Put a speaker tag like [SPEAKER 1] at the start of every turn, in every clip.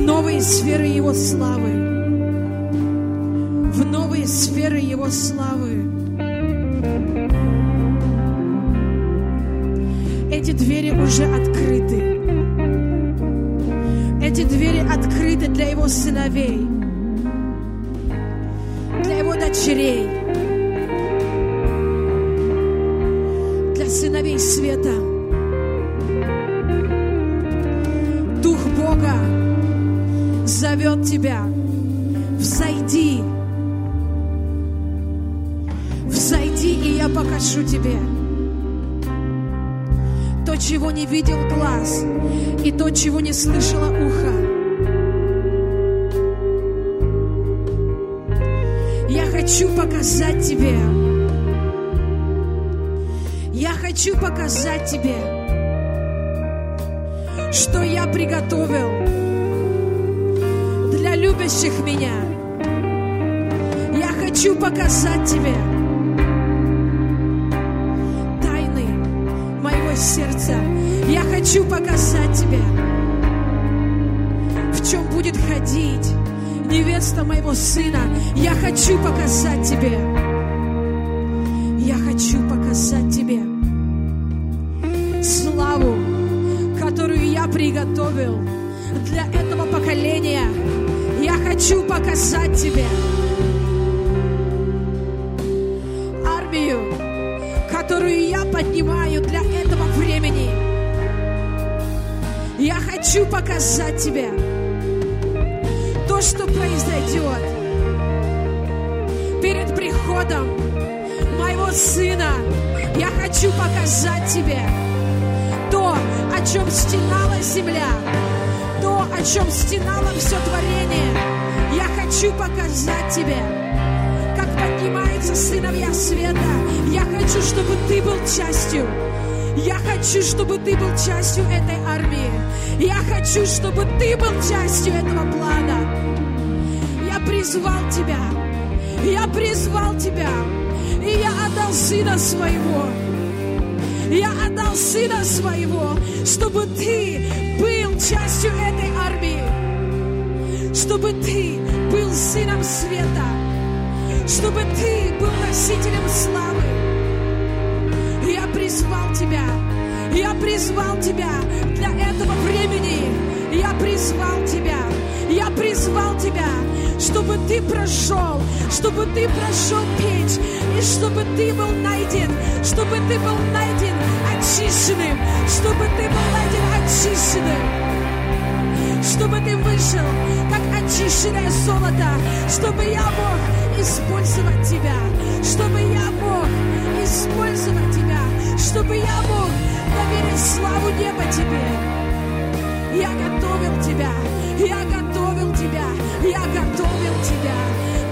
[SPEAKER 1] в новые сферы Его славы. В новые сферы Его славы. Эти двери уже открыты. Эти двери открыты для Его сыновей, для Его дочерей, для сыновей света. Дух Бога зовет тебя. Взойди. Взойди, и я покажу тебе то, чего не видел глаз, и то, чего не слышало ухо. Я хочу показать тебе. Я хочу показать тебе, что я приготовил любящих меня. Я хочу показать тебе тайны моего сердца. Я хочу показать тебе, в чем будет ходить невеста моего сына. Я хочу показать тебе. Я хочу показать тебе славу, которую я приготовил для этого поколения. Хочу показать тебе армию, которую я поднимаю для этого времени. Я хочу показать тебе то, что произойдет перед приходом моего сына. Я хочу показать тебе то, о чем стенала земля, то, о чем стенало все творение. Я хочу показать тебе, как поднимаются сыновья света. Я хочу, чтобы ты был частью. Я хочу, чтобы ты был частью этой армии. Я хочу, чтобы ты был частью этого плана. Я призвал тебя. Я призвал тебя. И я отдал сына своего. Я отдал сына своего, чтобы ты был частью этой армии. Чтобы ты был сыном света. Чтобы ты был носителем славы. Я призвал тебя. Я призвал тебя для этого времени. Я призвал тебя. Я призвал тебя, чтобы ты прошел, чтобы ты прошел печь, и чтобы ты был найден, чтобы ты был найден очищенным, чтобы ты был найден очищенным, чтобы ты вышел, как очищенное золото, чтобы я мог использовать тебя, чтобы я мог использовать тебя, чтобы я мог доверить славу неба тебе. Я готовил тебя, я готовил тебя, я готовил тебя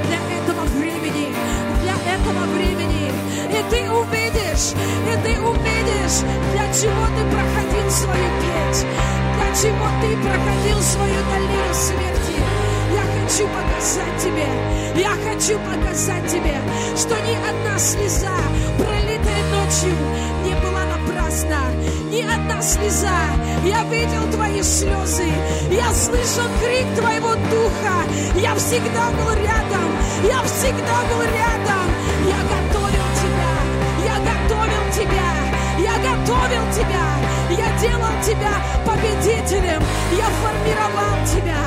[SPEAKER 1] для этого времени, для этого времени. И ты увидишь, и ты увидишь, для чего ты проходил свою петь, для чего ты проходил свою долину смерти. Хочу показать тебе, я хочу показать тебе, что ни одна слеза, пролитая ночью, не была напрасна, ни одна слеза. Я видел твои слезы, я слышал крик твоего духа. Я всегда был рядом, я всегда был рядом. Я готовил я делал тебя победителем, я формировал тебя,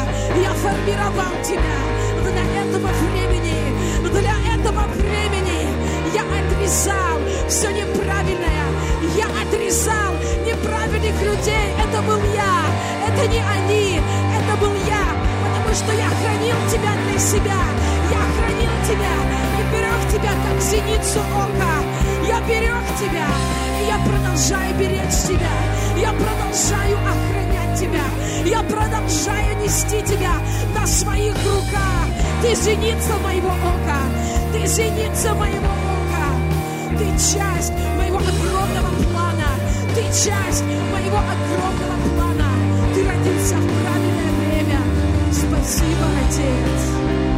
[SPEAKER 1] я формировал тебя. Для этого времени, для этого времени. Я отрезал все неправильное, я отрезал неправильных людей. Это был я, это не они, это был я, потому что я хранил тебя для себя, я хранил тебя. И берег тебя, как зеницу ока. Я берег тебя, и я продолжаю беречь тебя, я продолжаю охранять тебя, я продолжаю нести тебя на своих руках. Ты зеница моего ока, ты зеница моего ока, ты часть моего огромного плана, ты часть моего огромного плана. Ты родился в правильное время. Спасибо, Отец.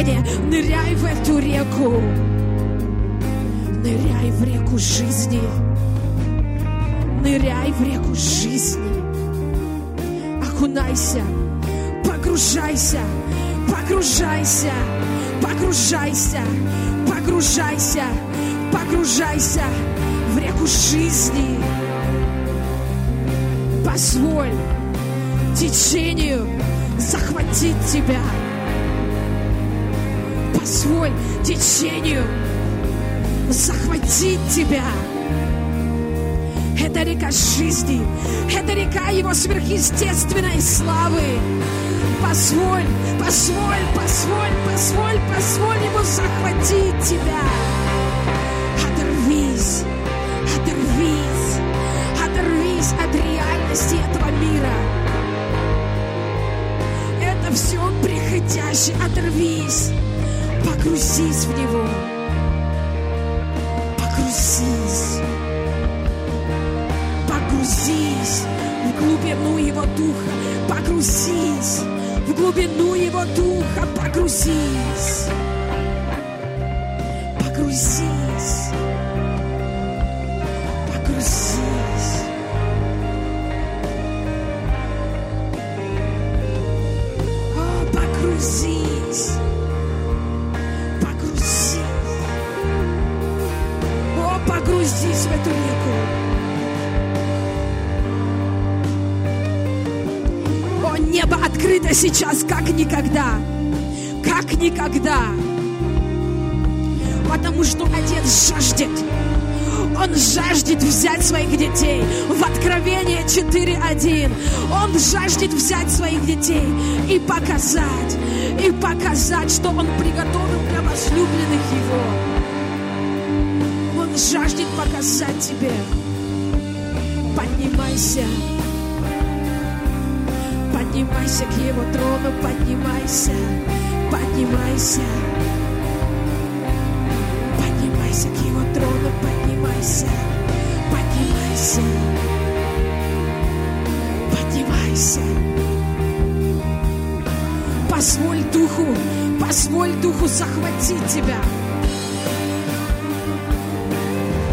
[SPEAKER 1] Мышление. Ныряй в эту реку. Ныряй в реку жизни. Ныряй в реку жизни. Окунайся. Погружайся. Погружайся. Погружайся. Погружайся. Погружайся в реку жизни. Позволь течению захватить тебя. Позволь течению захватить тебя. Это река жизни, это река его сверхъестественной славы. Позволь, позволь, позволь, позволь, позволь ему захватить тебя. Оторвись, оторвись, оторвись от реальности этого мира. Это все приходящее, оторвись, погрузись в него, погрузись, погрузись в глубину его духа, погрузись в глубину его духа, погрузись, погрузись, сейчас, как никогда. Как никогда. Потому что Отец жаждет. Он жаждет взять своих детей. В Откровение 4.1. Он жаждет взять своих детей и показать, и показать, что Он приготовил для возлюбленных Его. Он жаждет показать тебе. Поднимайся. Поднимайся к Его трону, поднимайся, поднимайся. Поднимайся к Его трону, поднимайся, поднимайся. Поднимайся. Позволь Духу, позволь Духу захватить тебя.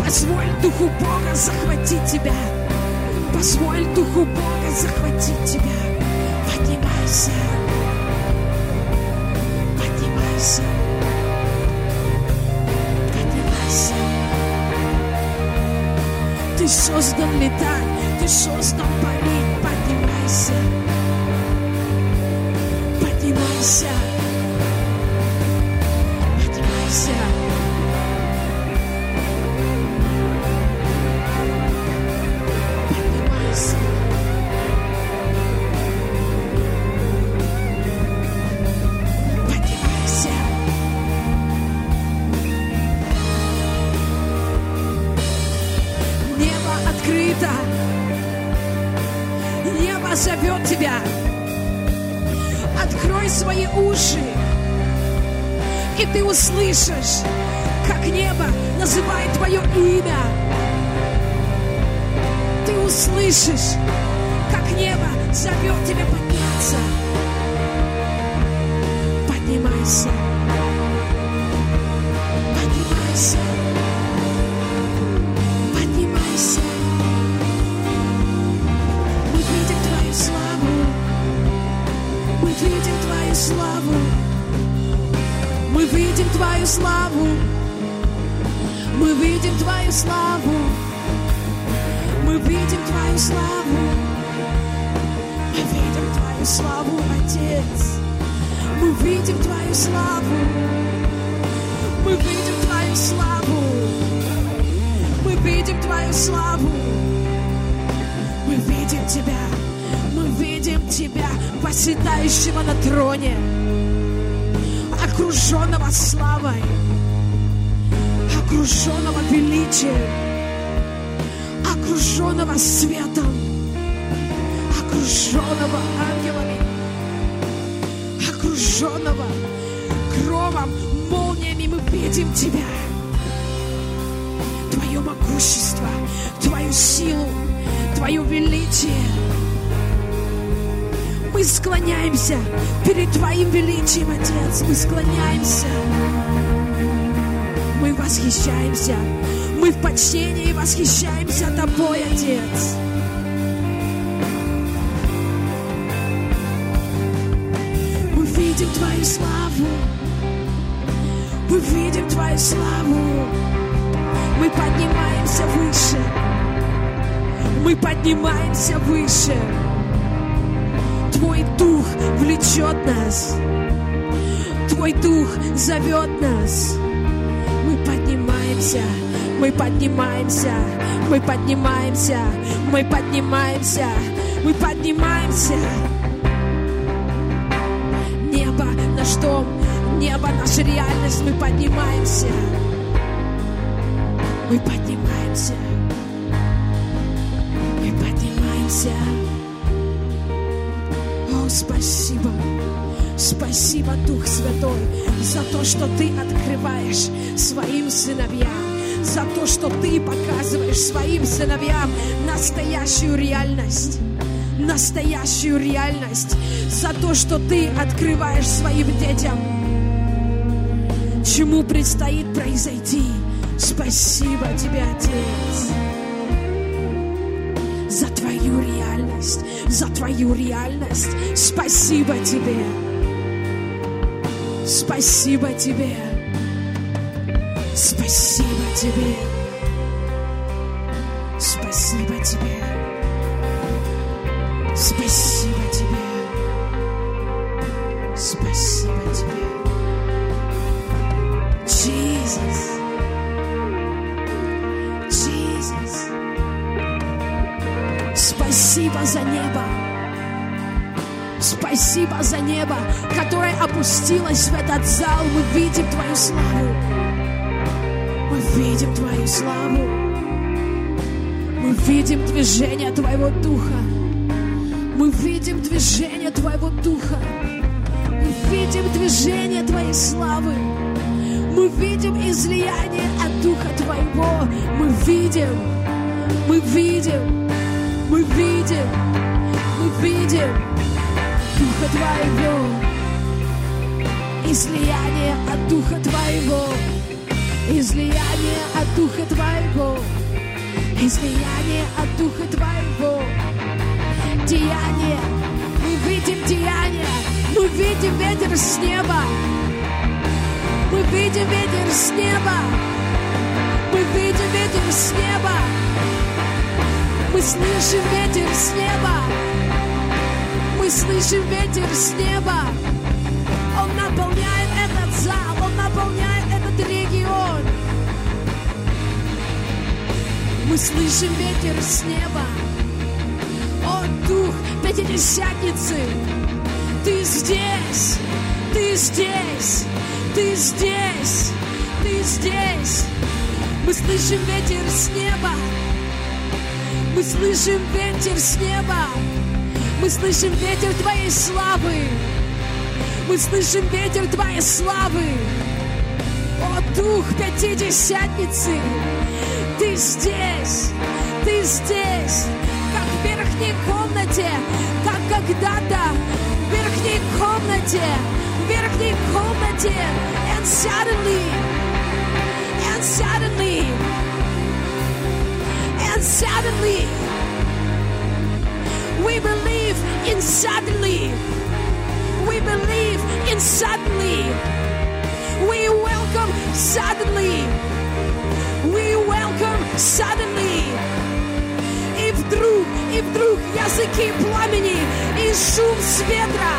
[SPEAKER 1] Позволь Духу Бога захватить тебя. Позволь Духу Бога захватить тебя. Поднимайся. Поднимайся. Поднимайся. Ты создан летать, ты создан парить. Поднимайся. Поднимайся. Ты услышишь, как небо называет Твое имя. Ты услышишь, как небо зовет Тебя подняться. Поднимайся. Славу. Мы видим Твою славу. Мы видим Твою славу. Мы видим Тебя. Мы видим Тебя, восседающего на троне, окруженного славой, окруженного величием, окруженного светом, окруженного ангелами, окруженного громом, молниями мы видим Тебя. Твое могущество, Твою силу, Твое величие. Мы склоняемся перед Твоим величием, Отец. Мы склоняемся. Мы восхищаемся. Мы в почтении восхищаемся Тобой, Отец. Мы видим Твою славу. Мы видим Твою славу. Мы поднимаемся выше. Мы поднимаемся выше. Твой дух влечет нас. Твой дух зовет нас. Мы поднимаемся, мы поднимаемся, мы поднимаемся, мы поднимаемся, мы поднимаемся. Небо наш дом, небо наша реальность, мы поднимаемся. Мы поднимаемся. Мы поднимаемся. О, спасибо. Спасибо, Дух Святой, за то, что Ты открываешь своим сыновьям, за то, что Ты показываешь своим сыновьям настоящую реальность, настоящую реальность, за то, что Ты открываешь своим детям, чему предстоит произойти. Спасибо Тебе, Отец, за Твою реальность, за Твою реальность. Спасибо Тебе. Спасибо Тебе. Спасибо Тебе. Спасибо Тебе. Спасибо движение Твоего Духа. Мы видим движение Твоего Духа. Мы видим движение Твоей славы. Мы видим излияние от Духа Твоего. Мы видим, мы видим, мы видим, мы видим Духа Твоего. Излияние от Духа Твоего. Излияние от Духа Твоего. Излияние от Духа Твоего. Деяние. Мы видим деяние. Мы видим ветер с неба. Мы видим ветер с неба. Мы видим ветер с неба. Мы слышим ветер с неба. Мы слышим ветер с неба. Он наполняет этот зал, он наполняет Мы слышим ветер с неба. О, Дух Пятидесятницы, Ты здесь, Ты здесь, Ты здесь, Ты здесь. Мы слышим ветер с неба. Мы слышим ветер с неба. Мы слышим ветер Твоей славы. Мы слышим ветер Твоей славы. О, Дух Пятидесятницы, Ты здесь, Ты здесь, как в верхней комнате, как когда-то в верхней комнате, в верхней комнате. And suddenly, and suddenly, and suddenly, we believe in suddenly. We believe in suddenly. We welcome suddenly. Suddenly. И вдруг, и вдруг языки пламени и шум с ветра.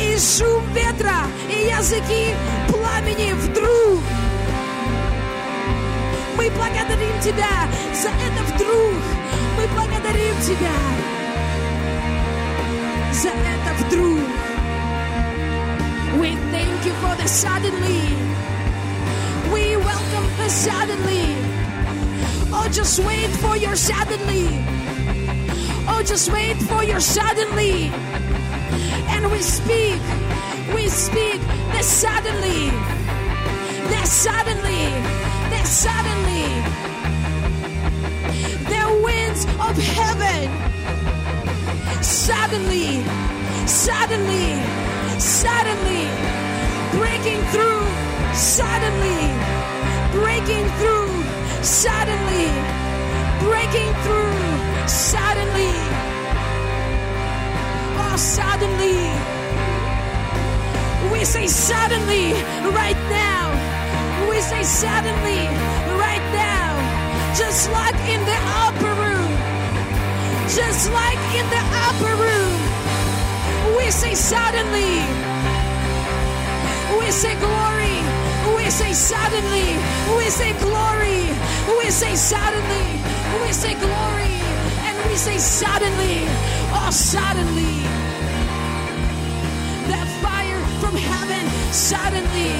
[SPEAKER 1] И шум ветра, и языки пламени вдруг. Мы благодарим Тебя за это вдруг. Мы благодарим Тебя за это вдруг. We thank you for the suddenly. We welcome the suddenly. Oh, just wait for your suddenly. Oh, just wait for your suddenly. And we speak, we speak the suddenly, the suddenly, the suddenly. The winds of heaven suddenly, suddenly, suddenly, breaking through, suddenly, breaking through, suddenly, breaking through, suddenly, oh, suddenly. We say suddenly right now. We say suddenly right now. Just like in the upper room just like in the upper room. We say suddenly. We say glory. We say suddenly. We say glory. We say suddenly. We say glory. And we say suddenly. Oh, suddenly. That fire from heaven, suddenly.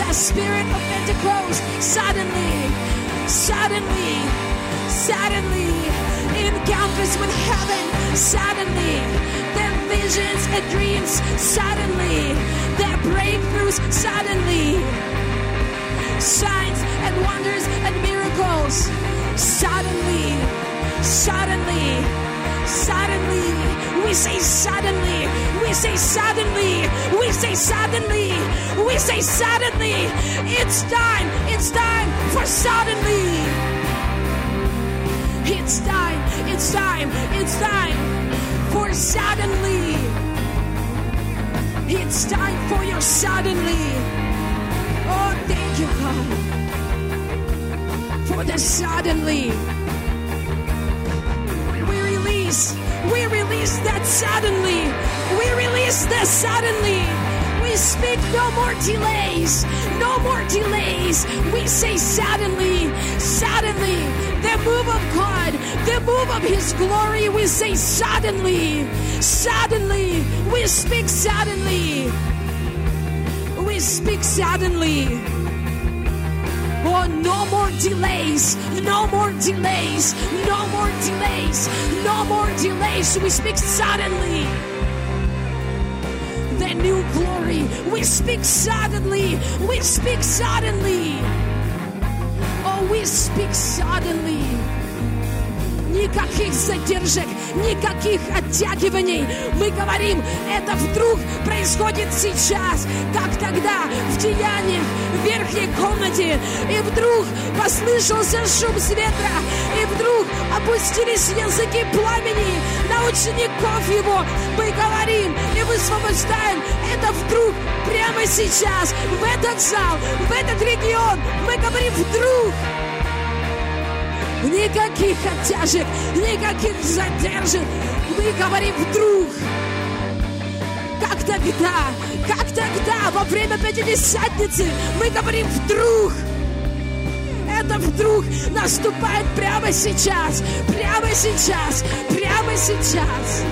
[SPEAKER 1] That spirit of Pentecost, suddenly. Suddenly. Suddenly encounters with heaven suddenly. Their visions and dreams suddenly. Their breakthroughs suddenly. Signs and wonders and miracles suddenly. Suddenly. Suddenly. We say suddenly. We say suddenly. We say suddenly. We say suddenly. It's time. It's time for suddenly. It's time, it's time, it's time for suddenly. It's time for your suddenly. Oh, thank you, God, for the suddenly. We release, we release that suddenly. We release the suddenly. We speak no more delays, no more delays. We say suddenly, suddenly, the move of God, the move of His glory. We say suddenly, suddenly, we speak suddenly. Speak suddenly. Oh, no more delays, no more delays, no more delays, no more delays. We speak suddenly the new glory. We speak suddenly. We speak suddenly. Oh, we speak suddenly. Никаких задержек, никаких оттягиваний. Мы говорим, это вдруг происходит сейчас, как тогда в деяниях в верхней комнате. И вдруг послышался шум с ветра, и вдруг опустились языки пламени на учеников его. Мы говорим и высвобождаем это вдруг, прямо сейчас, в этот зал, в этот регион. Мы говорим вдруг. Никаких оттяжек, никаких задержек. Мы говорим вдруг. Как тогда, как тогда, во время Пятидесятницы, мы говорим вдруг. Это вдруг наступает прямо сейчас, прямо сейчас, прямо сейчас.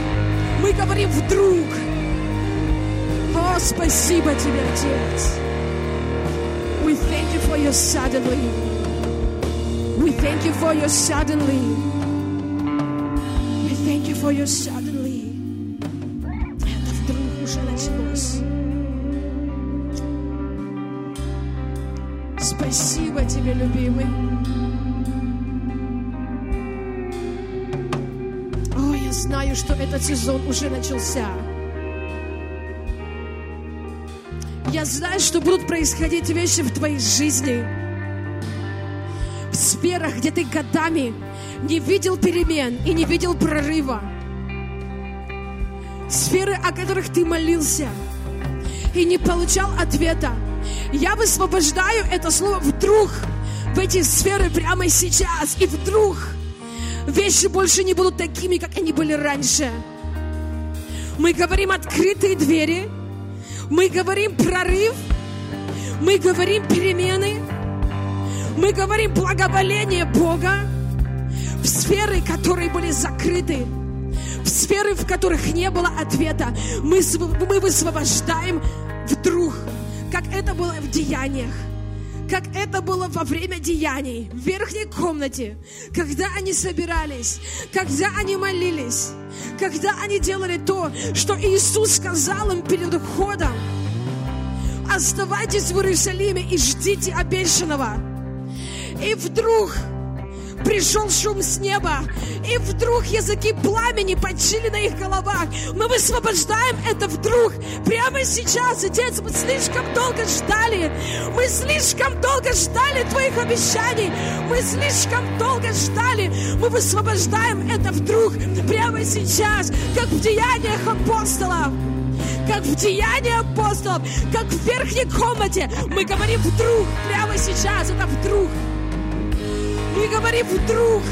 [SPEAKER 1] Мы говорим вдруг. О, спасибо тебе, Отец. We thank you for your suddenly. We thank you for your suddenly. We thank you for your suddenly. Это вдруг уже началось. Спасибо тебе, любимый. О, я знаю, что этот сезон уже начался. Я знаю, что будут происходить вещи в твоей жизни. Сферах, где ты годами не видел перемен и не видел прорыва. Сферы, о которых ты молился и не получал ответа. Я высвобождаю это слово вдруг в эти сферы прямо сейчас. И вдруг вещи больше не будут такими, как они были раньше. Мы говорим открытые двери – мы говорим прорыв, мы говорим перемены, мы говорим благоволение Бога в сферы, которые были закрыты, в сферы, в которых не было ответа. Мы, мы высвобождаем вдруг, как это было в деяниях как это было во время деяний, в верхней комнате, когда они собирались, когда они молились, когда они делали то, что Иисус сказал им перед уходом. Оставайтесь в Иерусалиме и ждите обещанного. И вдруг пришел шум с неба, и вдруг языки пламени почили на их головах. Мы высвобождаем это вдруг, прямо сейчас. Отец, мы слишком долго ждали, мы слишком долго ждали Твоих обещаний, мы слишком долго ждали. Мы высвобождаем это вдруг, прямо сейчас, как в деяниях апостолов как в Деянии апостолов, как в верхней комнате. Мы говорим вдруг, прямо сейчас, это вдруг. Мы говорим вдруг.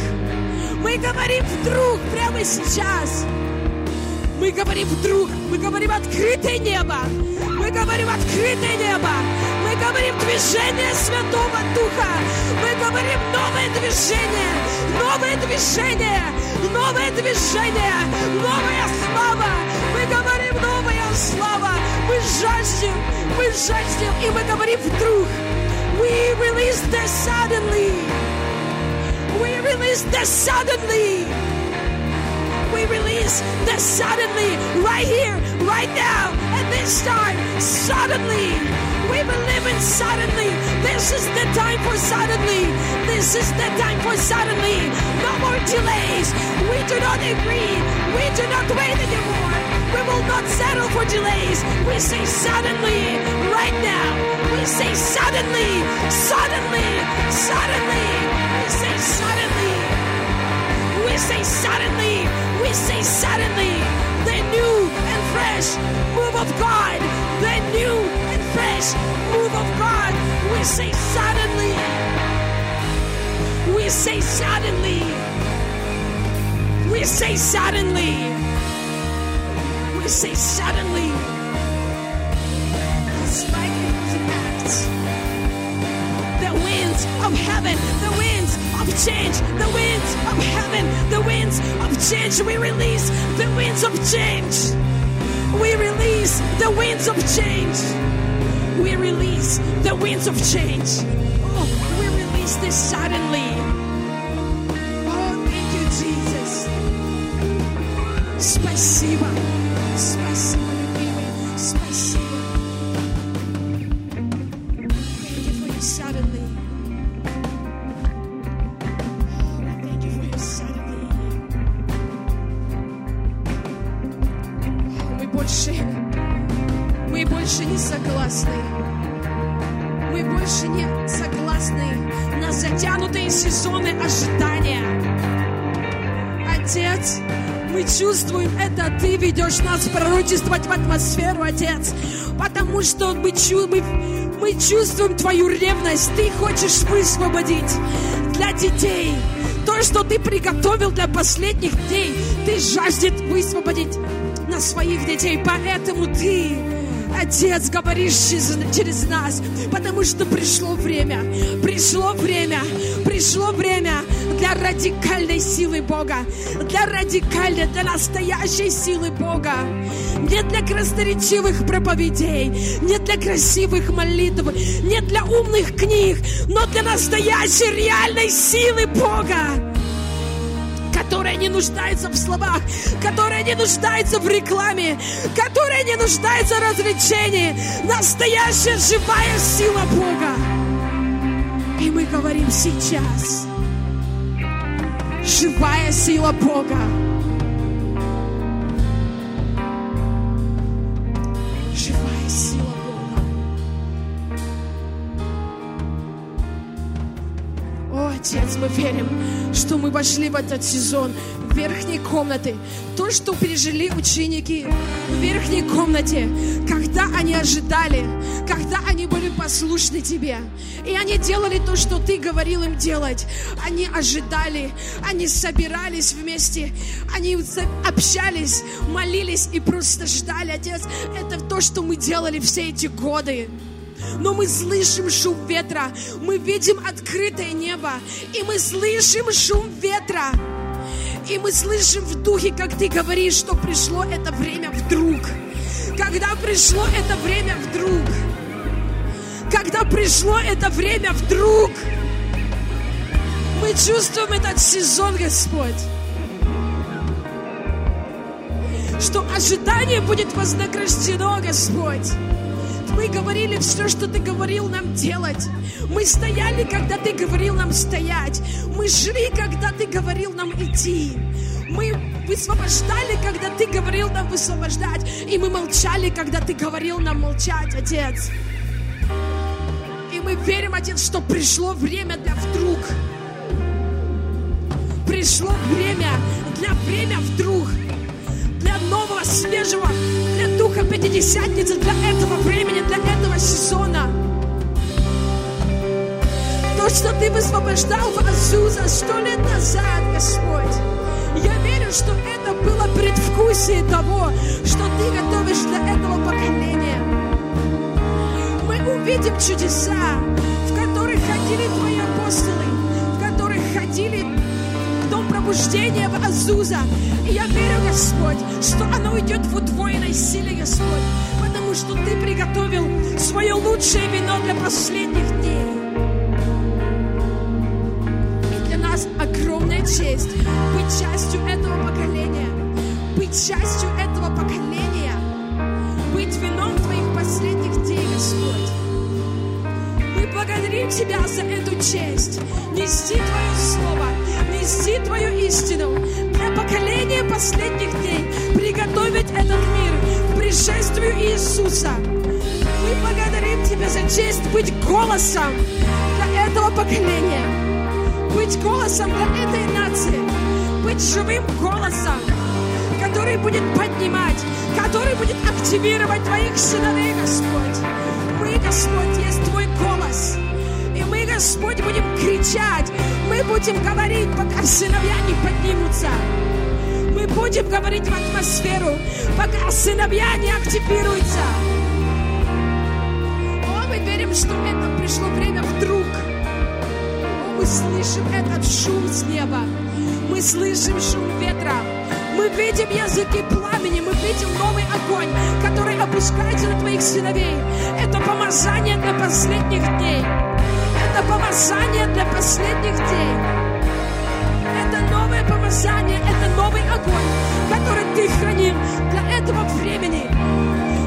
[SPEAKER 1] Мы говорим вдруг, прямо сейчас. Мы говорим вдруг, мы говорим открытое небо. Мы говорим открытое небо. Мы говорим движение Святого Духа. Мы говорим новое движение, новое движение, новое движение, новая слава. Мы говорим новая слава. Мы жаждем, мы жаждем, и мы говорим вдруг. We release this suddenly. We release the suddenly. We release the suddenly right here, right now, at this time. Suddenly. We believe in suddenly. This is the time for suddenly. This is the time for suddenly. No more delays. We do not agree. We do not wait anymore. We will not settle for delays. We say suddenly, right now. We say suddenly, suddenly say suddenly. We say suddenly. The new and fresh move of God. The new and fresh move of God. We say suddenly. We say suddenly. We say suddenly. We say suddenly. It's like it The winds of heaven, the winds of change, the winds of heaven, the winds of change. We release the winds of change. We release the winds of change. We release the winds of change. Oh, we release this suddenly. Oh, thank you, Jesus. Спасибо. Спасибо, Чу- мы, мы чувствуем Твою ревность, Ты хочешь высвободить для детей. То, что Ты приготовил для последних дней, Ты жаждет высвободить на своих детей, поэтому Ты Отец, говоришь через, нас, потому что пришло время, пришло время, пришло время для радикальной силы Бога, для радикальной, для настоящей силы Бога. Не для красноречивых проповедей, не для красивых молитв, не для умных книг, но для настоящей реальной силы Бога которая не нуждается в словах, которая не нуждается в рекламе, которая не нуждается в развлечении. Настоящая живая сила Бога. И мы говорим сейчас. Живая сила Бога. Мы верим, что мы вошли в этот сезон верхней комнаты. То, что пережили ученики в верхней комнате, когда они ожидали, когда они были послушны Тебе. И они делали то, что Ты говорил им делать. Они ожидали, они собирались вместе, они общались, молились и просто ждали. Отец, это то, что мы делали все эти годы но мы слышим шум ветра, мы видим открытое небо, и мы слышим шум ветра. И мы слышим в духе, как ты говоришь, что пришло это время вдруг. Когда пришло это время вдруг. Когда пришло это время вдруг. Мы чувствуем этот сезон, Господь. Что ожидание будет вознаграждено, Господь. Мы говорили все, что Ты говорил нам делать. Мы стояли, когда Ты говорил нам стоять. Мы шли, когда Ты говорил нам идти. Мы высвобождали, когда Ты говорил нам высвобождать. И мы молчали, когда Ты говорил нам молчать, Отец. И мы верим, Отец, что пришло время для вдруг. Пришло время для время вдруг для нового, свежего, Пятидесятницы, для этого времени, для этого сезона. То, что Ты высвобождал в Азуза сто лет назад, Господь. Я верю, что это было предвкусие того, что Ты готовишь для этого поколения. Мы увидим чудеса, в которых ходили Твои апостолы, в которых ходили дом пробуждения в Азуза. И я верю, Господь, что оно уйдет в удвоенной силе, Господь, потому что Ты приготовил свое лучшее вино для последних дней. И для нас огромная честь быть частью этого поколения, быть частью этого поколения, быть вином Твоих последних дней, Господь. Благодарим Тебя за эту честь, нести Твое Слово, нести Твою истину для поколения последних дней, приготовить этот мир к пришествию Иисуса. Мы благодарим Тебя за честь быть голосом для этого поколения, быть голосом для этой нации, быть живым голосом, который будет поднимать, который будет активировать Твоих сыновей, Господь. Мы, Господь, есть Твой голос. И мы, Господь, будем кричать, мы будем говорить, пока сыновья не поднимутся. Мы будем говорить в атмосферу, пока сыновья не активируются. О, мы верим, что это пришло время вдруг. О, мы слышим этот шум с неба. Мы слышим шум ветра. Мы видим языки пламени, мы видим новый огонь, который опускается на твоих сыновей. Это помазание для последних дней. Это помазание для последних дней. Это новое помазание, это новый огонь, который ты хранил для этого времени.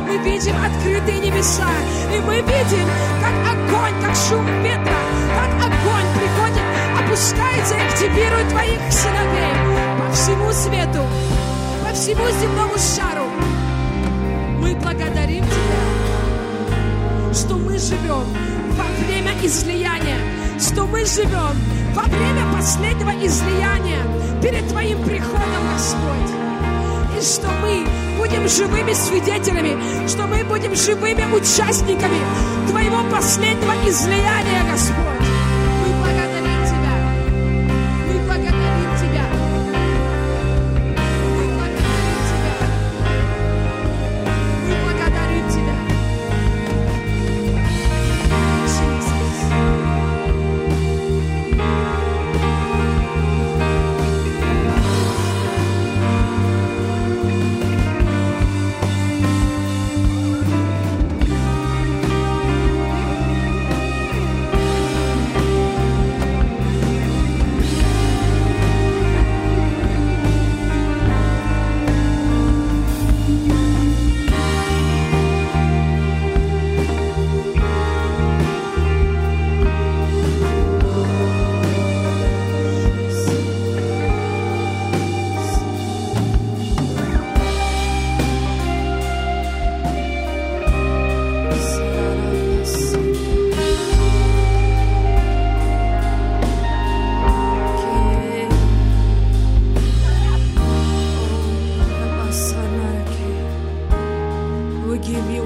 [SPEAKER 1] Мы видим открытые небеса, и мы видим, как огонь, как шум ветра, как огонь приходит, опускается и активирует твоих сыновей по всему свету, всему земному шару. Мы благодарим Тебя, что мы живем во время излияния, что мы живем во время последнего излияния перед Твоим приходом, Господь. И что мы будем живыми свидетелями, что мы будем живыми участниками Твоего последнего излияния, Господь.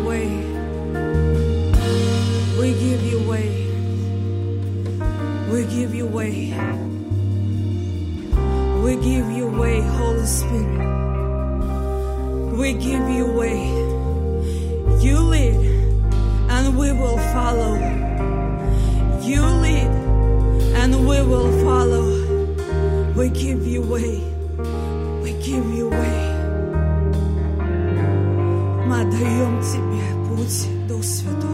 [SPEAKER 2] way. We give you way. We give you way. We give you way, Holy Spirit. We give you way. You lead, and we will follow. You lead, and we will follow. We give you way. We give you way. Мы отдаем Тебе. Будь Дух Святой.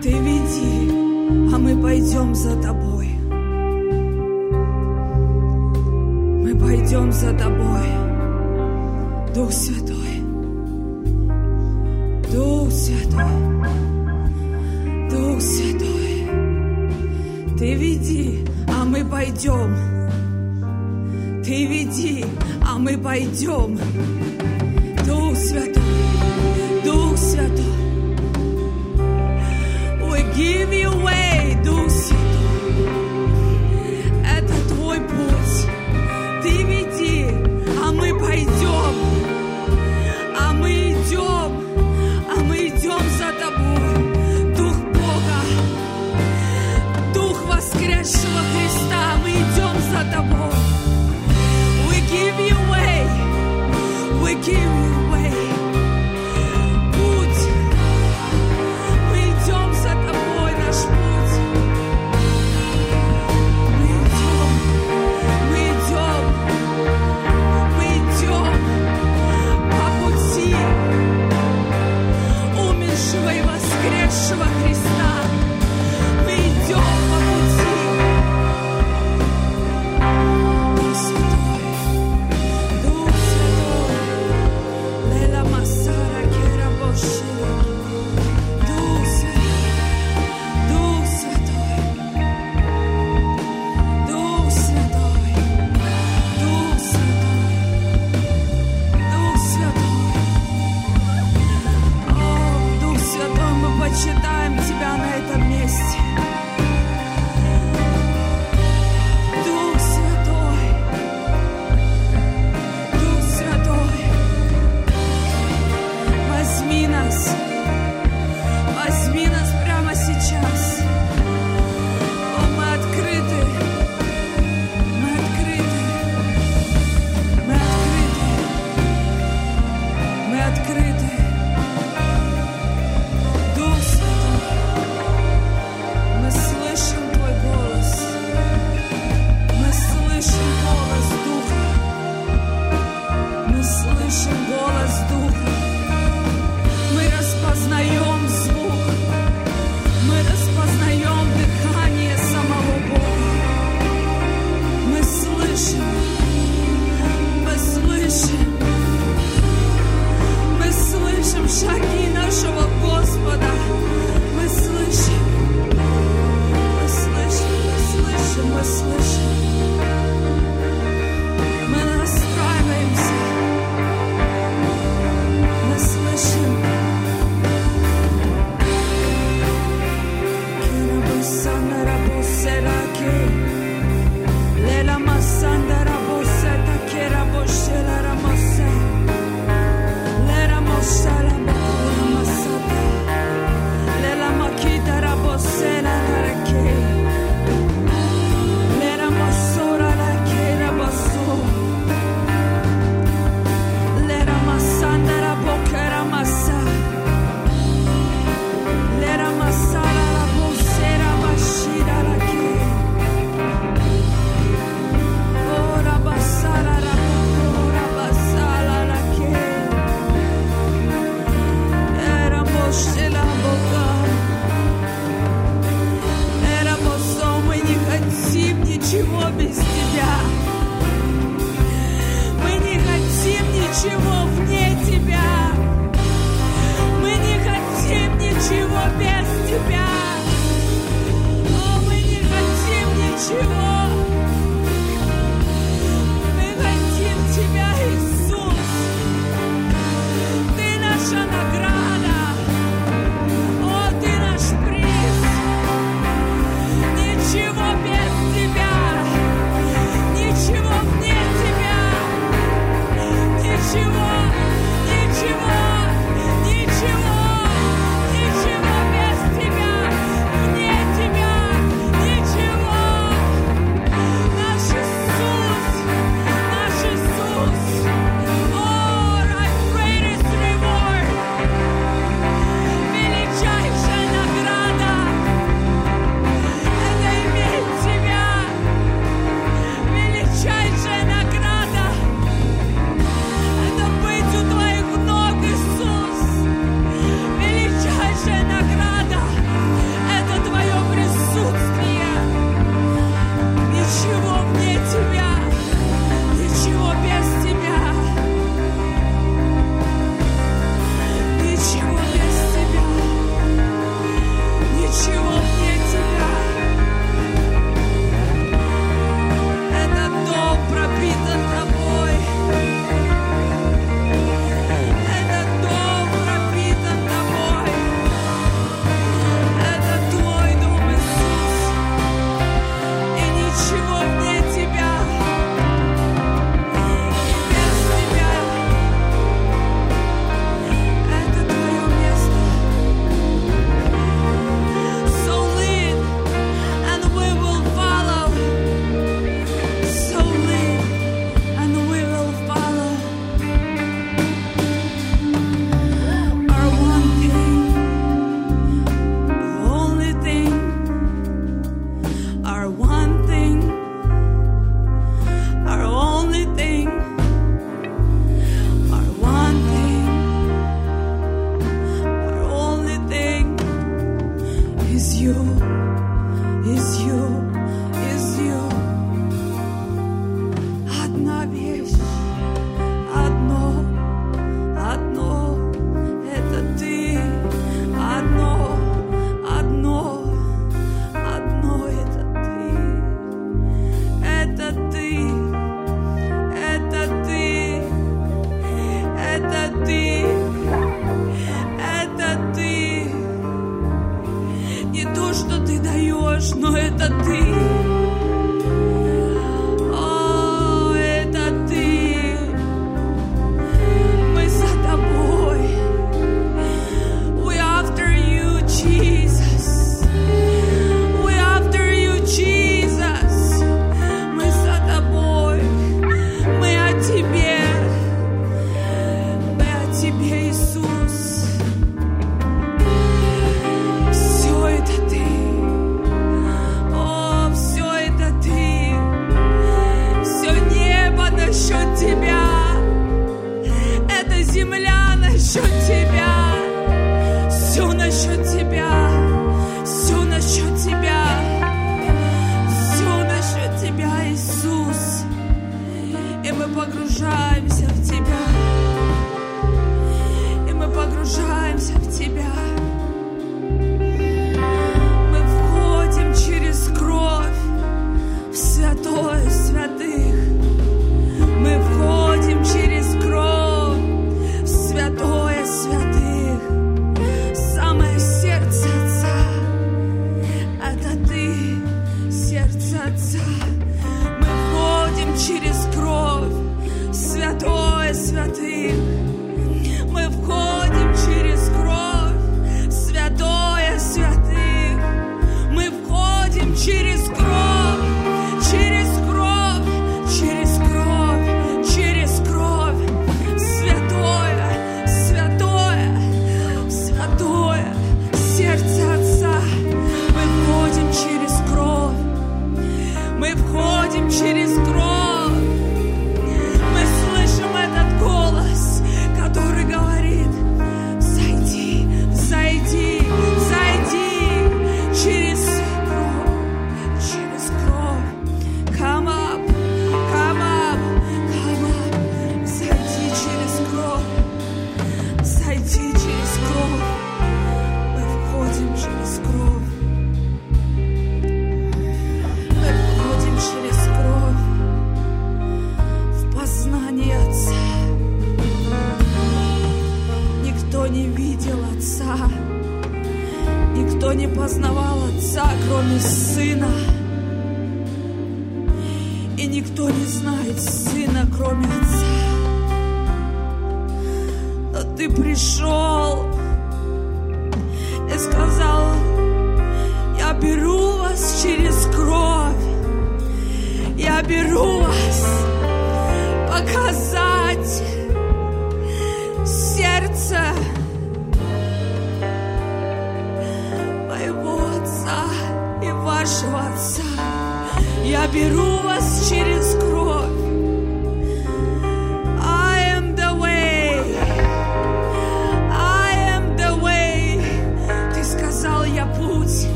[SPEAKER 2] Ты веди, а мы пойдем за Тобой. Мы пойдем за Тобой, Дух Святой. Дух Святой, Дух Святой, Ты веди, а мы пойдем. Ты веди, а мы пойдем.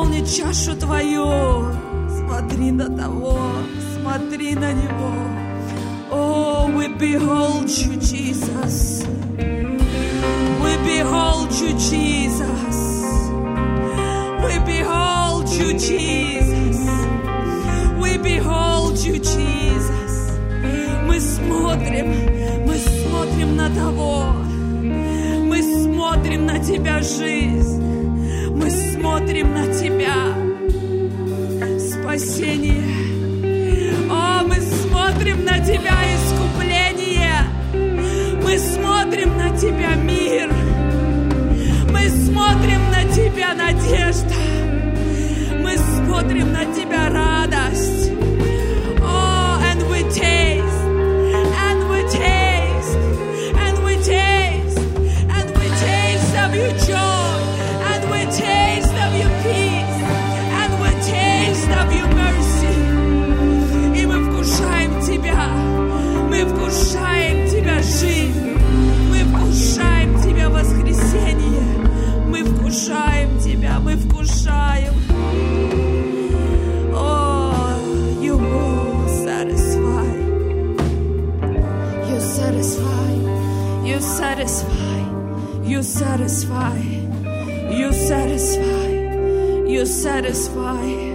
[SPEAKER 2] наполнит чашу твою. Смотри на того, смотри на него. Oh, we behold you, Jesus. We behold you, Jesus. We behold you, Jesus. We behold you, Jesus. Мы смотрим, мы смотрим на того. Мы смотрим на тебя, жизнь смотрим на Тебя. Спасение. О, мы смотрим на Тебя, искупление. Мы смотрим на Тебя, мир. Мы смотрим на Тебя, надежда. Мы смотрим на Тебя, радость. You satisfy. You satisfy. You satisfy.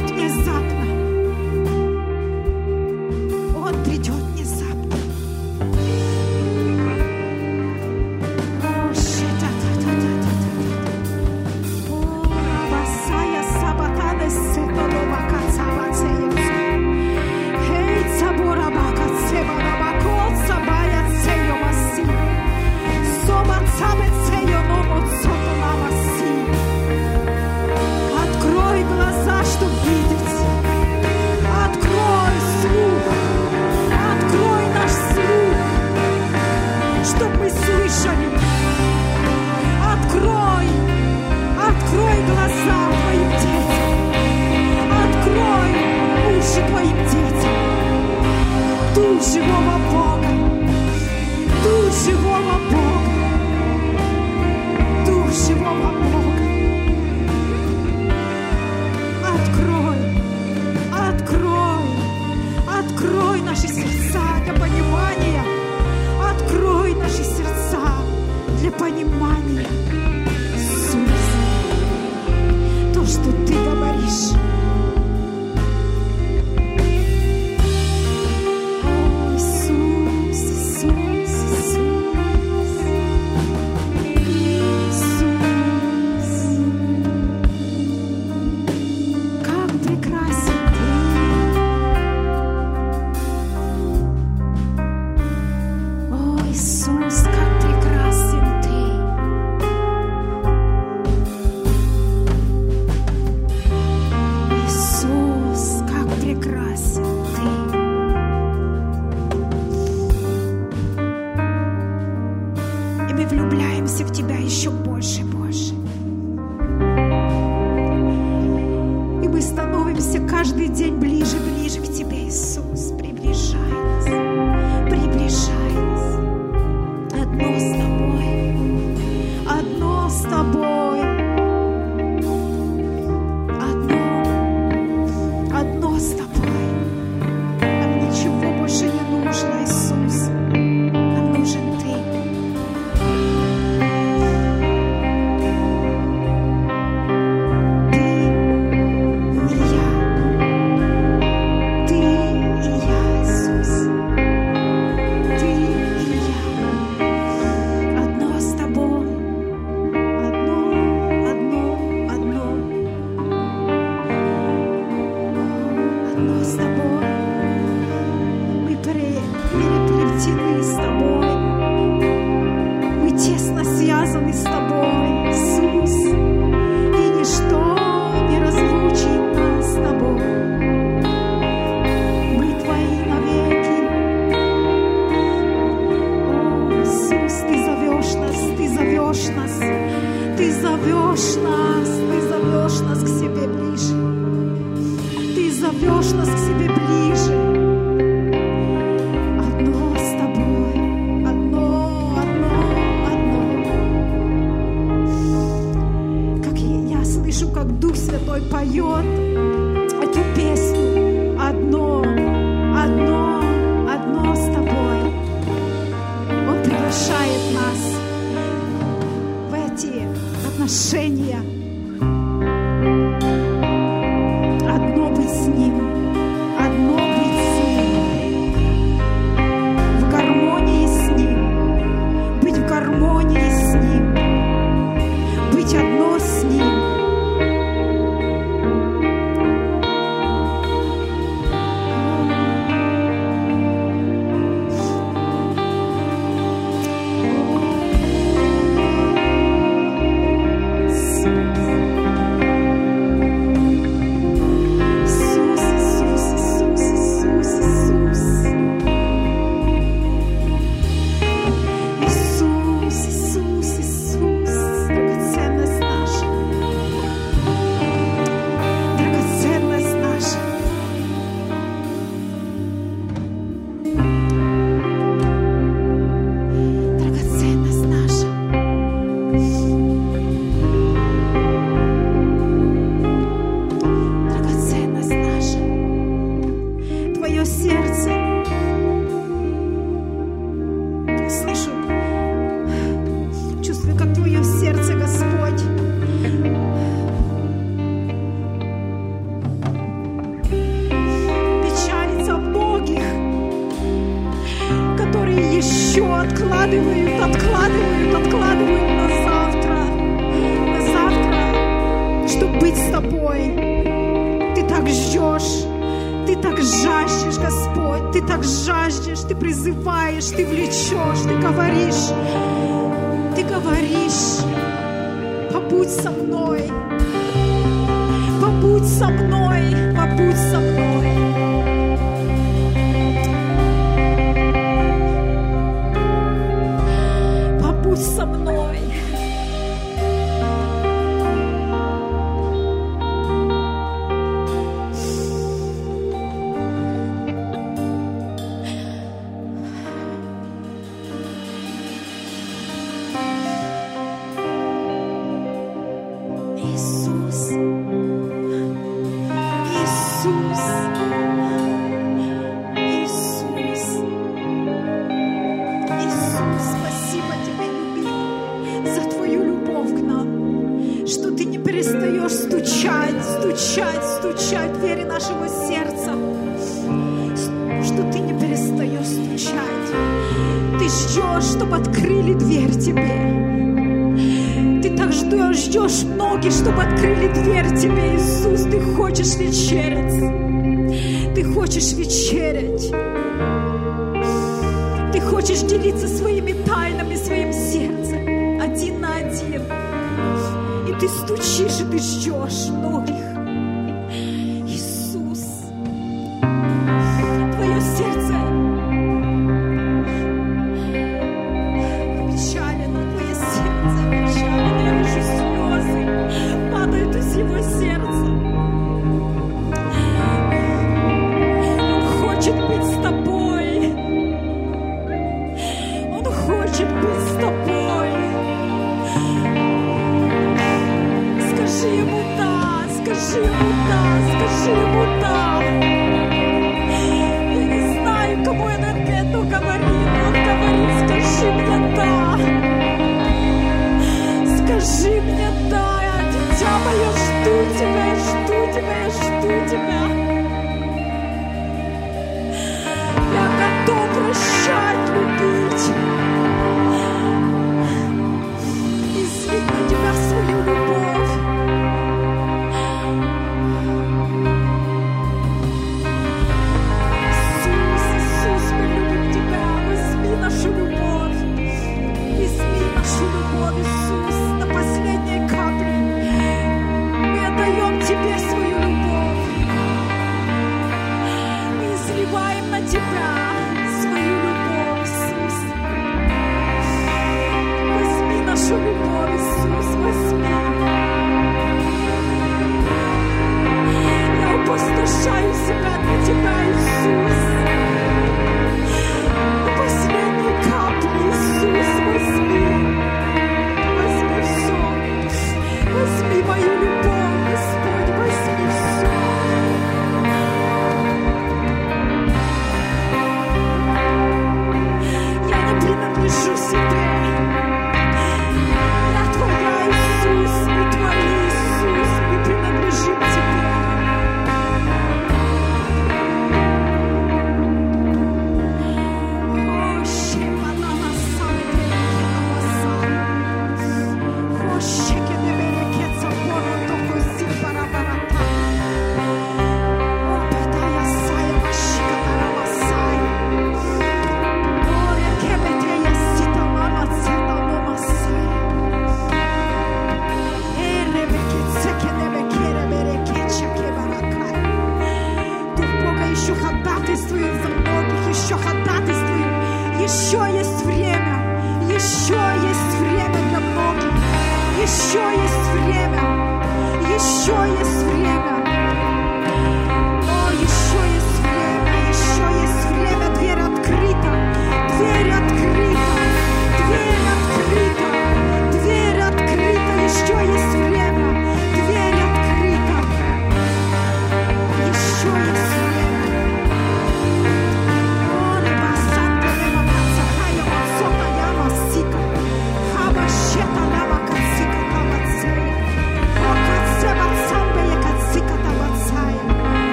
[SPEAKER 3] внезапно.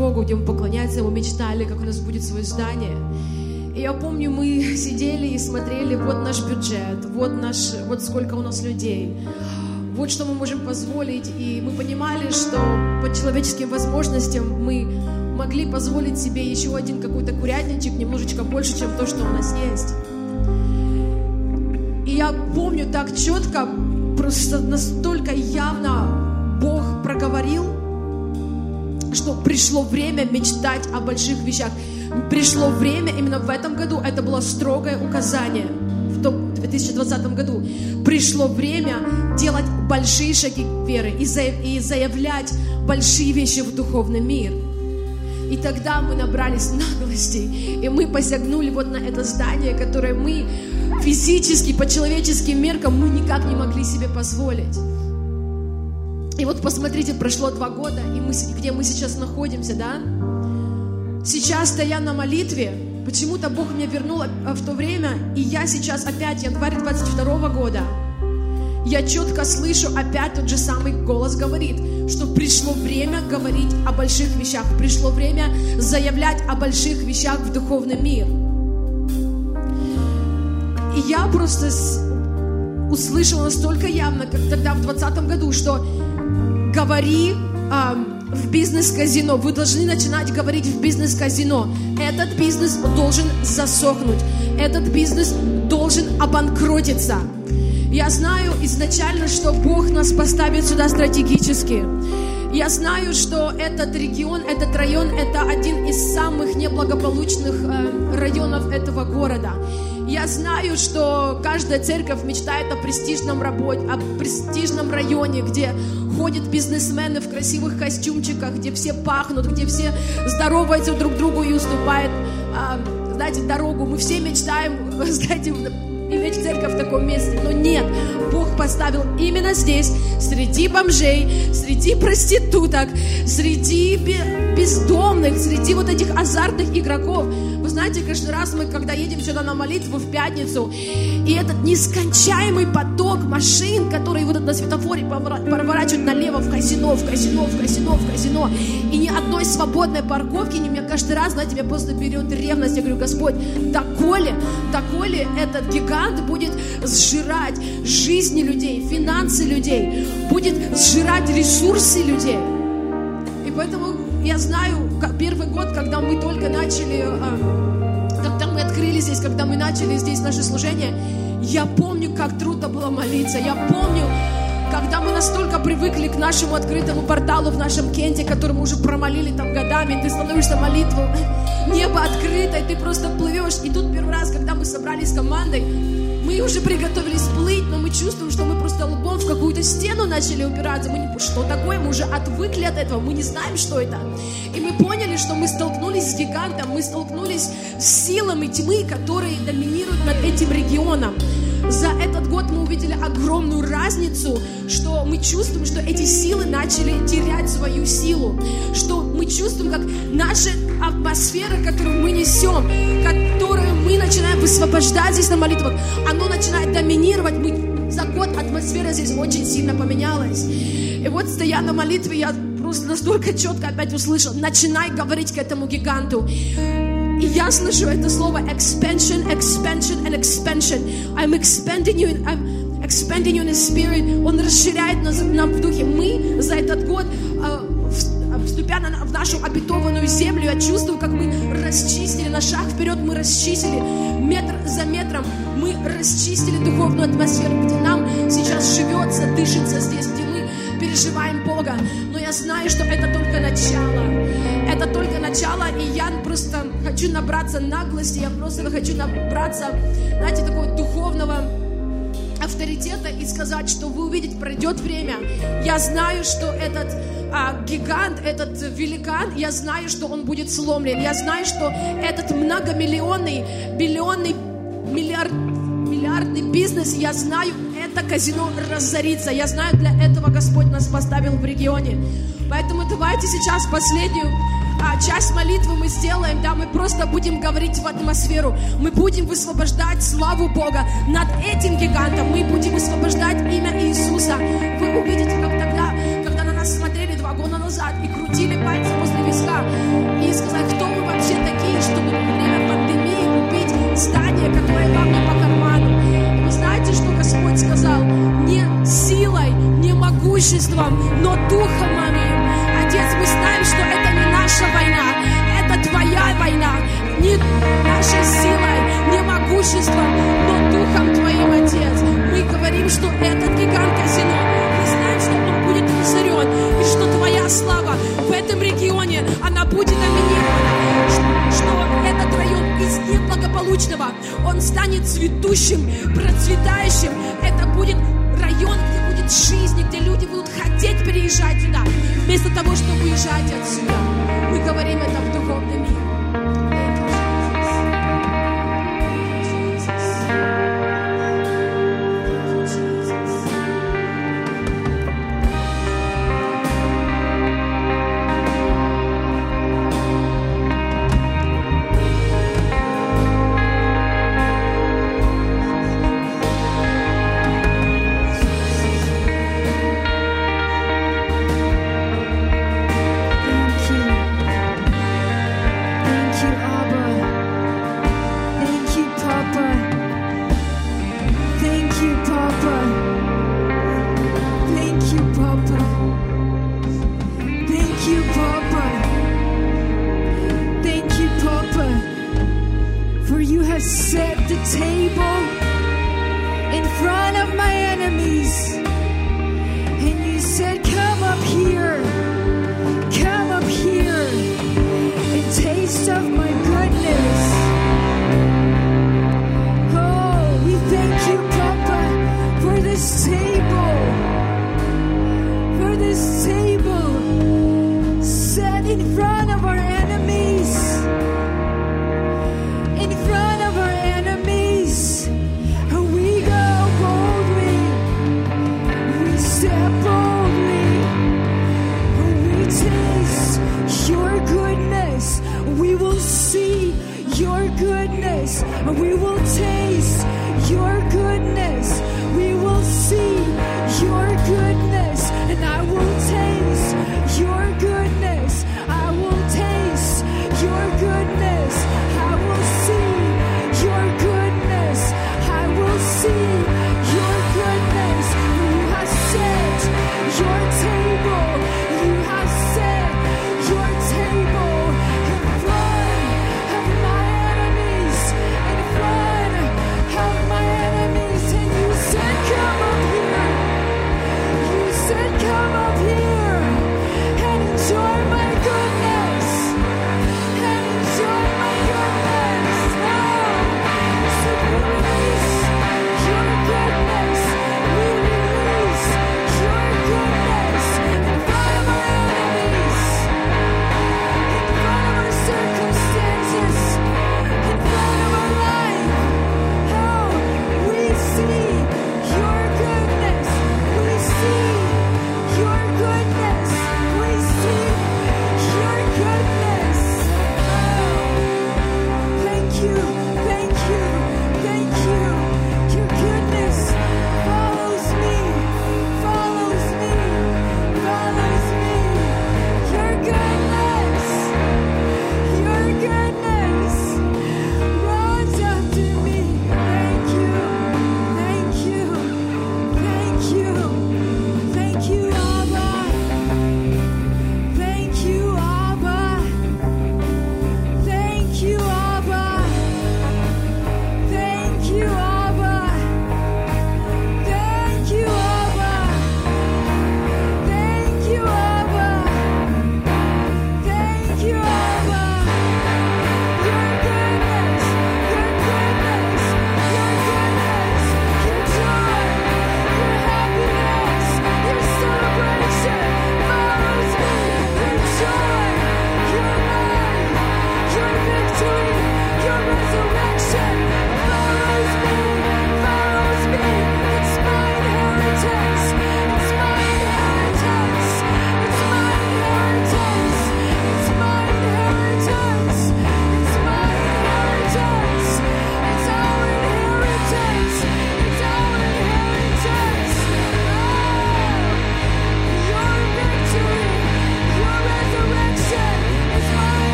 [SPEAKER 1] Богу, где мы поклоняться Ему, мечтали, как у нас будет свое здание. И я помню, мы сидели и смотрели, вот наш бюджет, вот, наш, вот сколько у нас людей, вот что мы можем позволить. И мы понимали, что по человеческим возможностям мы могли позволить себе еще один какой-то курятничек, немножечко больше, чем то, что у нас есть. И я помню так четко, просто настолько явно Бог проговорил, что пришло время мечтать о больших вещах. Пришло время, именно в этом году, это было строгое указание, в том 2020 году, пришло время делать большие шаги веры и заявлять большие вещи в духовный мир. И тогда мы набрались наглости, и мы посягнули вот на это здание, которое мы физически, по человеческим меркам, мы никак не могли себе позволить. И вот посмотрите, прошло два года, и мы, где мы сейчас находимся, да? Сейчас, стоя на молитве, почему-то Бог меня вернул в то время, и я сейчас опять, январь 22 года, я четко слышу, опять тот же самый голос говорит, что пришло время говорить о больших вещах, пришло время заявлять о больших вещах в духовный мир. И я просто услышала настолько явно, как тогда в 2020 году, что говори э, в бизнес-казино. Вы должны начинать говорить в бизнес-казино. Этот бизнес должен засохнуть. Этот бизнес должен обанкротиться. Я знаю изначально, что Бог нас поставит сюда стратегически. Я знаю, что этот регион, этот район, это один из самых неблагополучных э, районов этого города. Я знаю, что каждая церковь мечтает о престижном работе, о престижном районе, где ходят бизнесмены в красивых костюмчиках, где все пахнут, где все здороваются друг другу и уступают, э, знаете, дорогу. Мы все мечтаем, знаете, иметь церковь в таком месте. Но нет, Бог поставил именно здесь, среди бомжей, среди проституток, среди бездомных, среди вот этих азартных игроков. Вы знаете, каждый раз мы, когда едем сюда на молитву в пятницу, и этот нескончаемый поток машин, которые вот на светофоре поворачивают налево в казино, в казино, в казино, в казино, и ни одной свободной парковки, не меня каждый раз, знаете, меня просто берет ревность. Я говорю, Господь, доколе, доколе этот гигант будет сжирать жизни людей, финансы людей, будет сжирать ресурсы людей. И поэтому я знаю, первый год, когда мы только начали, а, когда мы открыли здесь, когда мы начали здесь наше служение, я помню, как трудно было молиться. Я помню, когда мы настолько привыкли к нашему открытому порталу в нашем кенте, который мы уже промолили там годами, ты становишься молитву, небо открыто, и ты просто плывешь. И тут первый раз, когда мы собрались с командой, мы уже приготовились плыть, но мы чувствуем, что мы просто лбом в какую-то стену начали упираться. Мы не что такое, мы уже отвыкли от этого, мы не знаем, что это. И мы поняли, что мы столкнулись с гигантом, мы столкнулись с силами тьмы, которые доминируют над этим регионом. За этот год мы увидели огромную разницу, что мы чувствуем, что эти силы начали терять свою силу, что мы чувствуем, как наша атмосфера, которую мы несем, которую мы начинаем высвобождать здесь на молитвах, оно начинает доминировать. Мы, за год атмосфера здесь очень сильно поменялась. И вот стоя на молитве, я просто настолько четко опять услышал, начинай говорить к этому гиганту. И я слышу это слово expansion, expansion and expansion. I'm expanding you, in, I'm expanding you in the spirit. Он расширяет нас нам в духе. Мы за этот год э, вступя на, в нашу обетованную землю, я чувствую, как мы расчистили на шаг вперед, мы расчистили метр за метром, мы расчистили духовную атмосферу, где нам сейчас живется, дышится здесь, где мы переживаем Бога. Но я знаю, что это только начало. Это только начало, и я просто хочу набраться наглости, я просто хочу набраться, знаете, такого духовного авторитета и сказать, что вы увидите, пройдет время. Я знаю, что этот
[SPEAKER 2] а, гигант, этот великан, я знаю, что он будет сломлен. Я знаю, что этот многомиллионный, биллионный, миллиард, миллиардный бизнес, я знаю, это казино разорится. Я знаю, для этого Господь нас поставил в регионе. Поэтому давайте сейчас последнюю а, часть молитвы мы сделаем, да, мы просто будем говорить в атмосферу, мы будем высвобождать славу Бога над этим гигантом, мы будем высвобождать имя Иисуса. Вы увидите, как тогда, когда на нас смотрели два года назад и крутили пальцы возле виска, и сказать, кто вы вообще такие, чтобы во время пандемии купить здание, которое вам не по карману. И вы знаете, что Господь сказал? Не силой, не могуществом, но духом моим. Отец, мы знаем, что это наша война, это твоя война. Не нашей силой, не могуществом, но духом твоим, Отец. Мы говорим, что этот гигант казино, мы знаем, что он будет разорен, и что твоя слава в этом регионе, она будет доминирована, что, что этот район из неблагополучного, он станет цветущим, процветающим. Это будет район, где будет жизнь, где люди будут хотеть переезжать сюда, вместо того, чтобы уезжать отсюда. Мы говорим это в духовном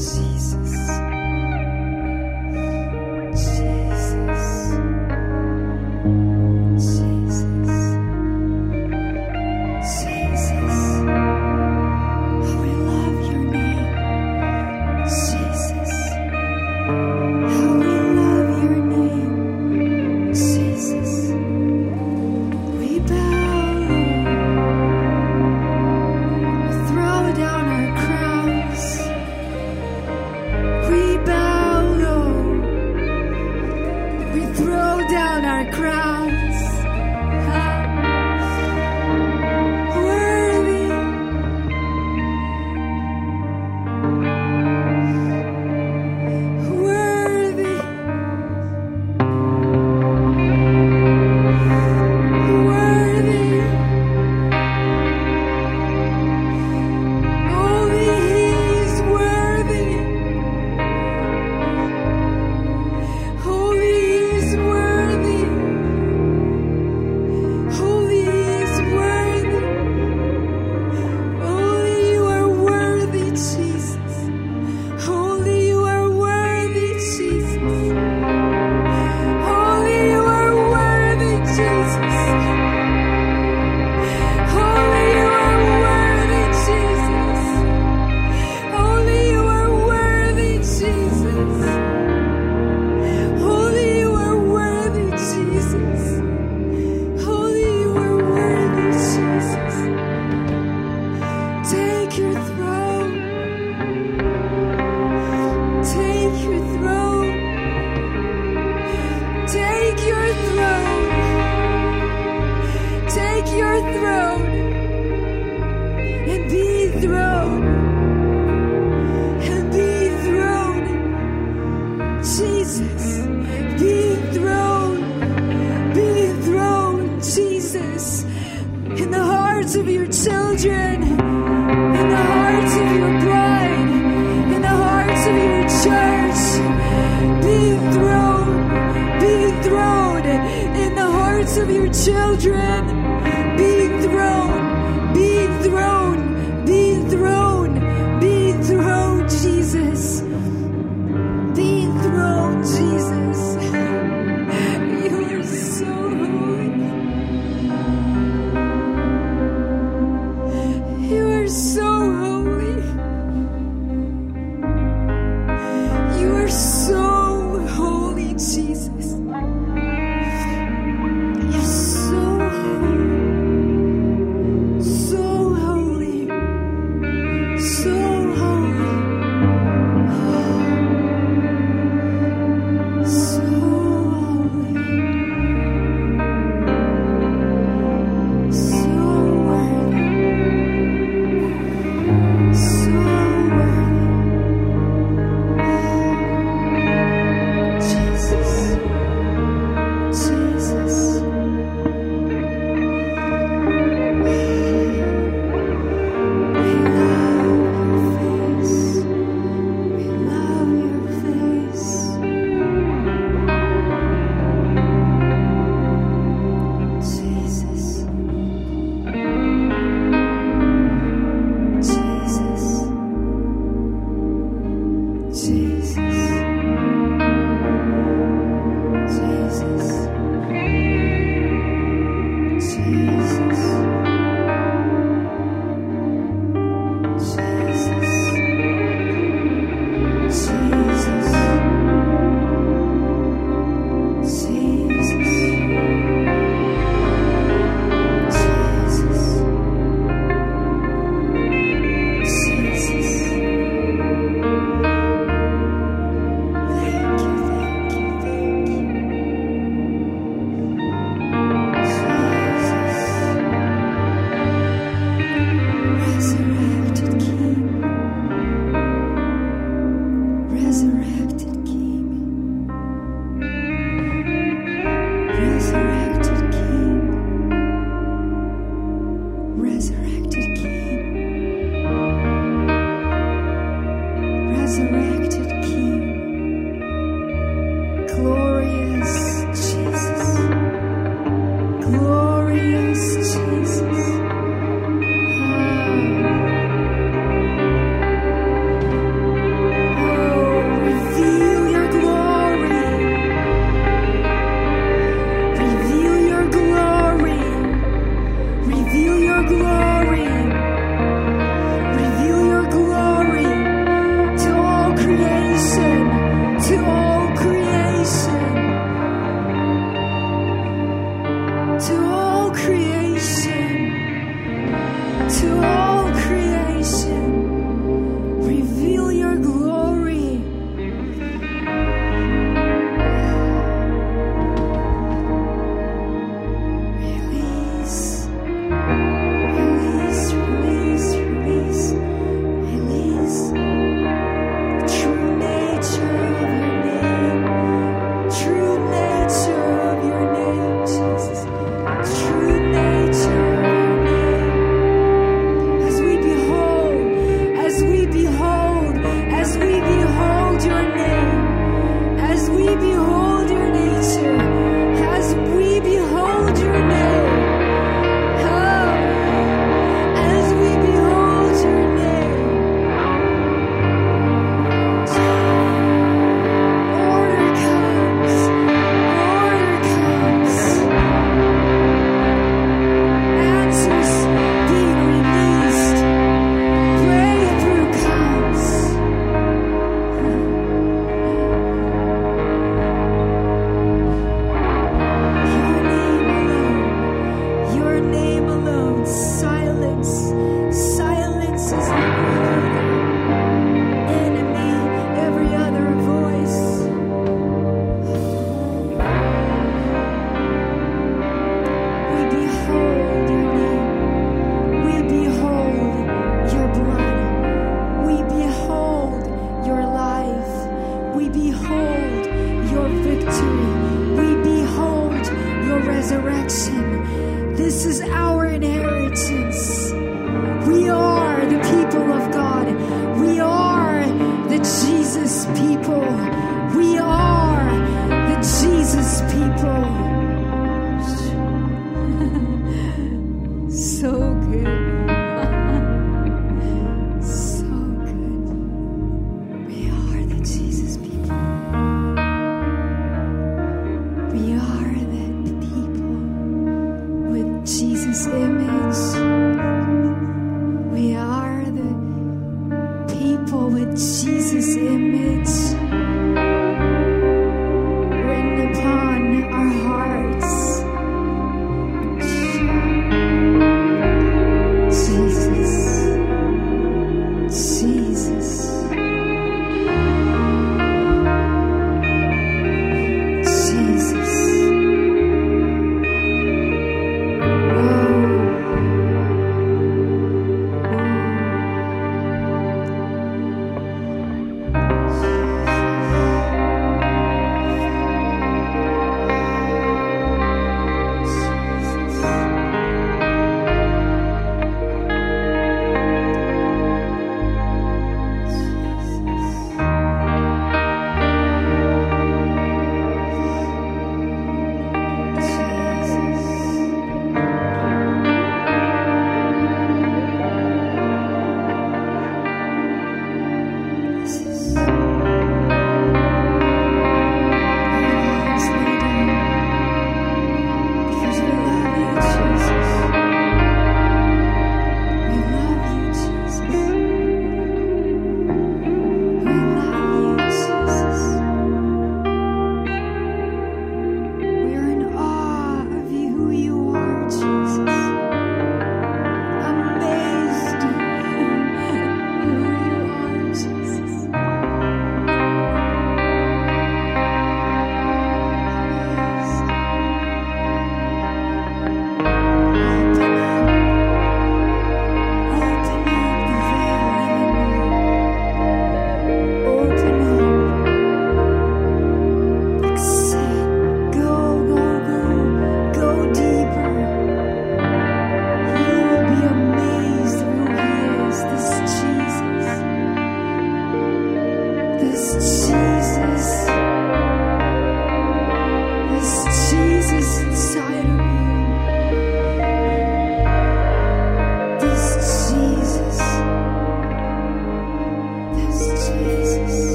[SPEAKER 2] Jesus.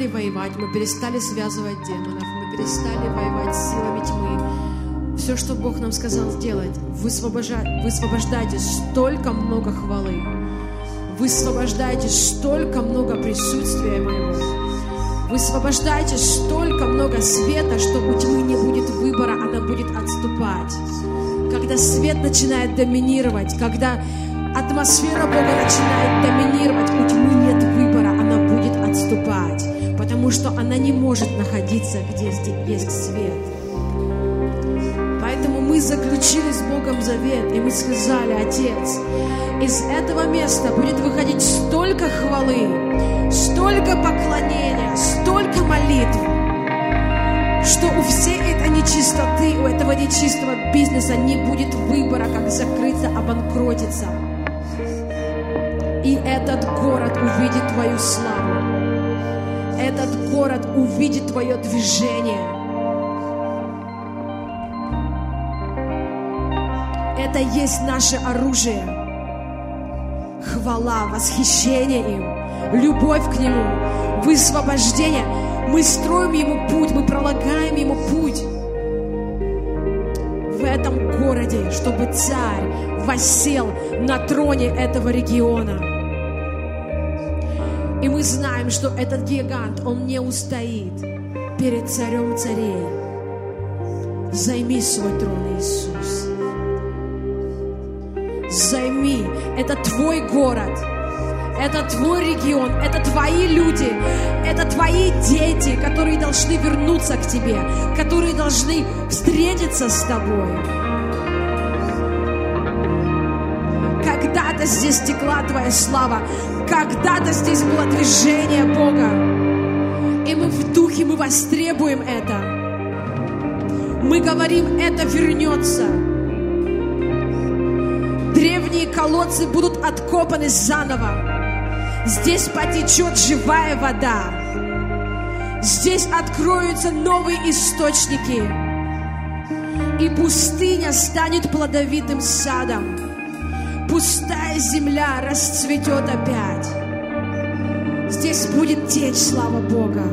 [SPEAKER 1] Перестали воевать, мы перестали связывать демонов, мы перестали воевать с силами тьмы. Все, что Бог нам сказал сделать, высвобожда- высвобождайте столько много хвалы, высвобождайте столько много присутствия моего, высвобождайте столько много света, что у тьмы не будет выбора, она будет отступать. Когда свет начинает доминировать, когда атмосфера Бога начинает доминировать, у тьмы нет выбора, она будет отступать, потому что она не может находиться, где есть свет. Поэтому мы заключили с Богом завет, и мы сказали, Отец, из этого места будет выходить столько хвалы, столько поклонения, столько молитв, что у всей этой нечистоты, у этого нечистого бизнеса не будет выбора, как закрыться, обанкротиться. И этот город увидит Твою славу. Город увидит Твое движение. Это есть наше оружие. Хвала, восхищение им, любовь к Нему, высвобождение. Мы строим Ему путь, мы пролагаем Ему путь в этом городе, чтобы царь воссел на троне этого региона. Знаем, что этот гигант, он не устоит перед царем царей. Займи свой трон, Иисус. Займи. Это твой город. Это твой регион, это твои люди, это твои дети, которые должны вернуться к тебе, которые должны встретиться с тобой. Когда-то здесь текла твоя слава, когда-то здесь было движение Бога. И мы в духе, мы востребуем это. Мы говорим, это вернется. Древние колодцы будут откопаны заново. Здесь потечет живая вода. Здесь откроются новые источники. И пустыня станет плодовитым садом. Пустая земля расцветет опять. Здесь будет течь слава Бога.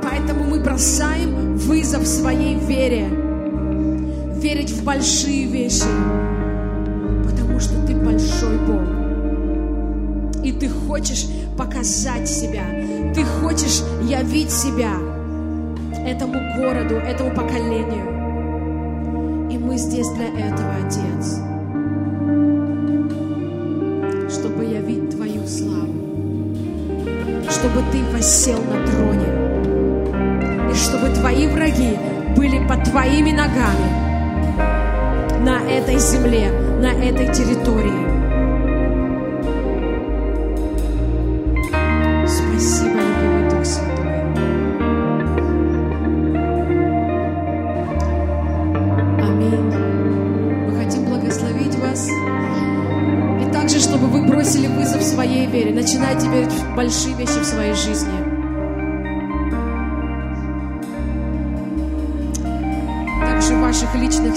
[SPEAKER 1] Поэтому мы бросаем вызов своей вере. Верить в большие вещи потому что ты большой Бог. И ты хочешь показать себя, ты хочешь явить себя этому городу, этому поколению. Мы здесь для этого, Отец, чтобы явить Твою славу, чтобы Ты воссел на троне, и чтобы Твои враги были под Твоими ногами на этой земле, на этой территории.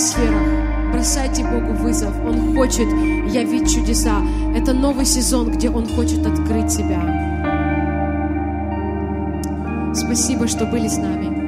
[SPEAKER 1] Сферах. Бросайте Богу вызов. Он хочет явить чудеса. Это новый сезон, где Он хочет открыть себя. Спасибо, что были с нами.